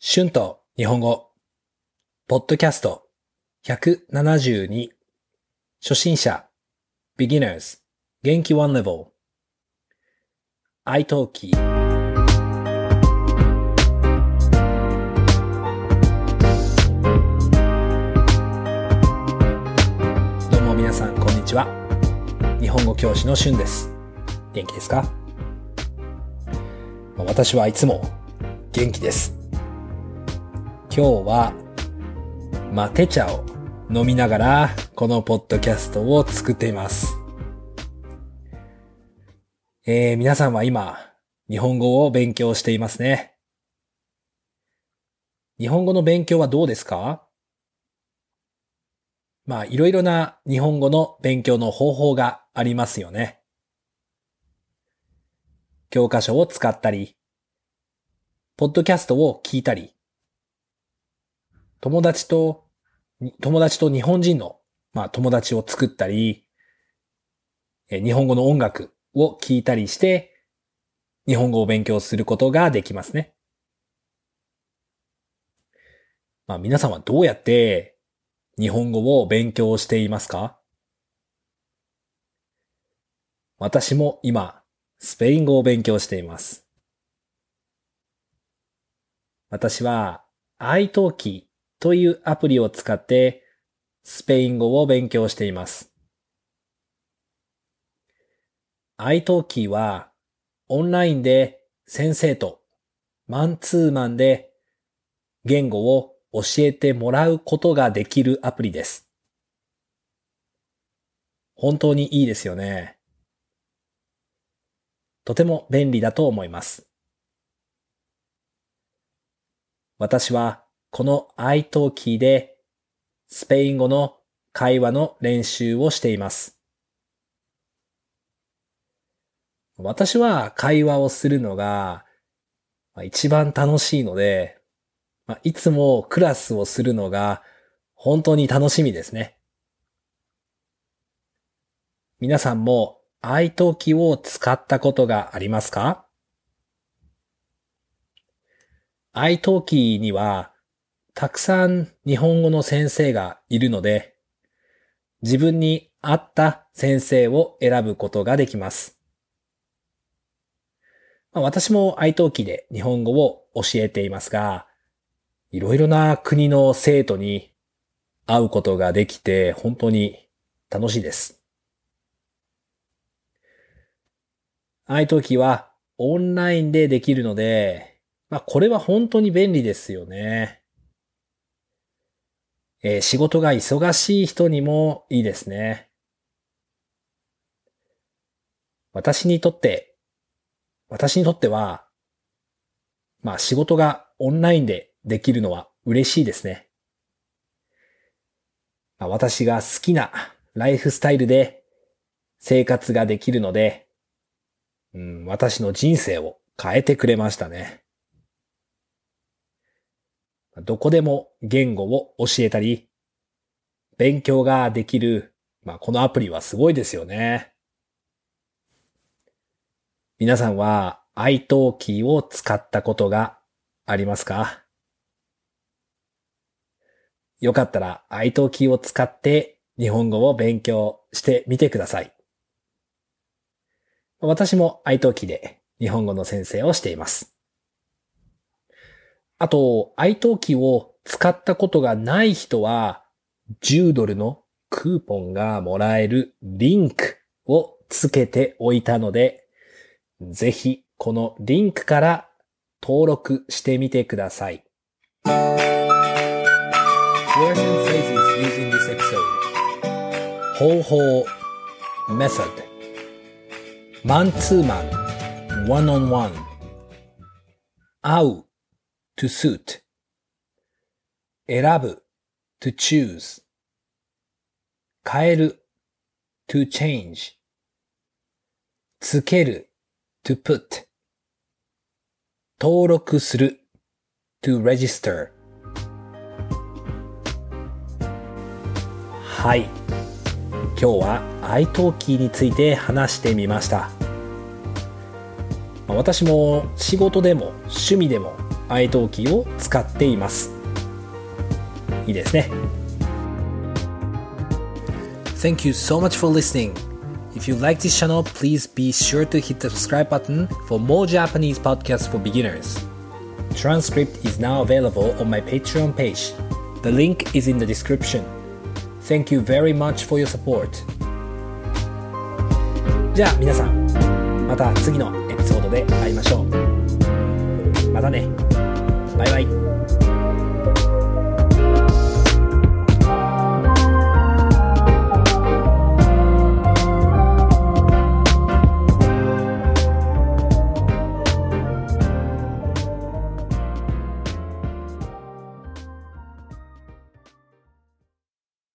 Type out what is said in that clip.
春と日本語、ポッドキャスト。172初心者。beginners 元気 one level iTalki どうも皆さんこんにちは。日本語教師の春です。元気ですか？私はいつも元気です。今日は、マテ茶を飲みながら、このポッドキャストを作っています。えー、皆さんは今、日本語を勉強していますね。日本語の勉強はどうですか？まあ、いろいろな日本語の勉強の方法がありますよね。教科書を使ったり、ポッドキャストを聞いたり、友達と、友達と日本人の、まあ、友達を作ったり、日本語の音楽を聴いたりして、日本語を勉強することができますね。まあ、皆さんはどうやって日本語を勉強していますか？私も今、スペイン語を勉強しています。私は、iTalki というアプリを使ってスペイン語を勉強しています。iTalki はオンラインで先生とマンツーマンで言語を教えてもらうことができるアプリです。本当にいいですよね。とても便利だと思います。私はこの iTalki でスペイン語の会話の練習をしています。私は会話をするのが一番楽しいので、いつもクラスをするのが本当に楽しみですね。皆さんも iTalki を使ったことがありますか ?iTalki にはたくさん日本語の先生がいるので、自分に合った先生を選ぶことができます。まあ、私も iTalki で日本語を教えていますが、いろいろな国の生徒に会うことができて本当に楽しいです。iTalki はオンラインでできるので、まあこれは本当に便利ですよね。えー、仕事が忙しい人にもいいですね。私にとって、私にとっては、まあ仕事がオンラインでできるのは嬉しいですね。まあ、私が好きなライフスタイルで生活ができるので、うん、私の人生を変えてくれましたね。どこでも言語を教えたり、勉強ができる、まあ、このアプリはすごいですよね。皆さんは iTalki を使ったことがありますか？よかったら iTalki を使って日本語を勉強してみてください。私も iTalki で日本語の先生をしています。あと、iTalki を使ったことがない人は、10ドルのクーポンがもらえるリンクをつけておいたので、ぜひこのリンクから登録してみてください。Words and phrases used in this episode. 方法 method. マンツーマン one on one 会う。To suit 選ぶ to choose 変える to change つける to put 登録する to register はい今日は iTalki について話してみました私も仕事でも趣味でも愛登記を使っていますいいですね Thank you so much for listening If you like this channel, please be sure to hit the subscribe button for more Japanese podcasts for beginners. Transcript is now available on my Patreon page. The link is in the description. Thank you very much for your support. じゃあ皆さん、また次のエピソードで会いましょう。またね。 バイバイ。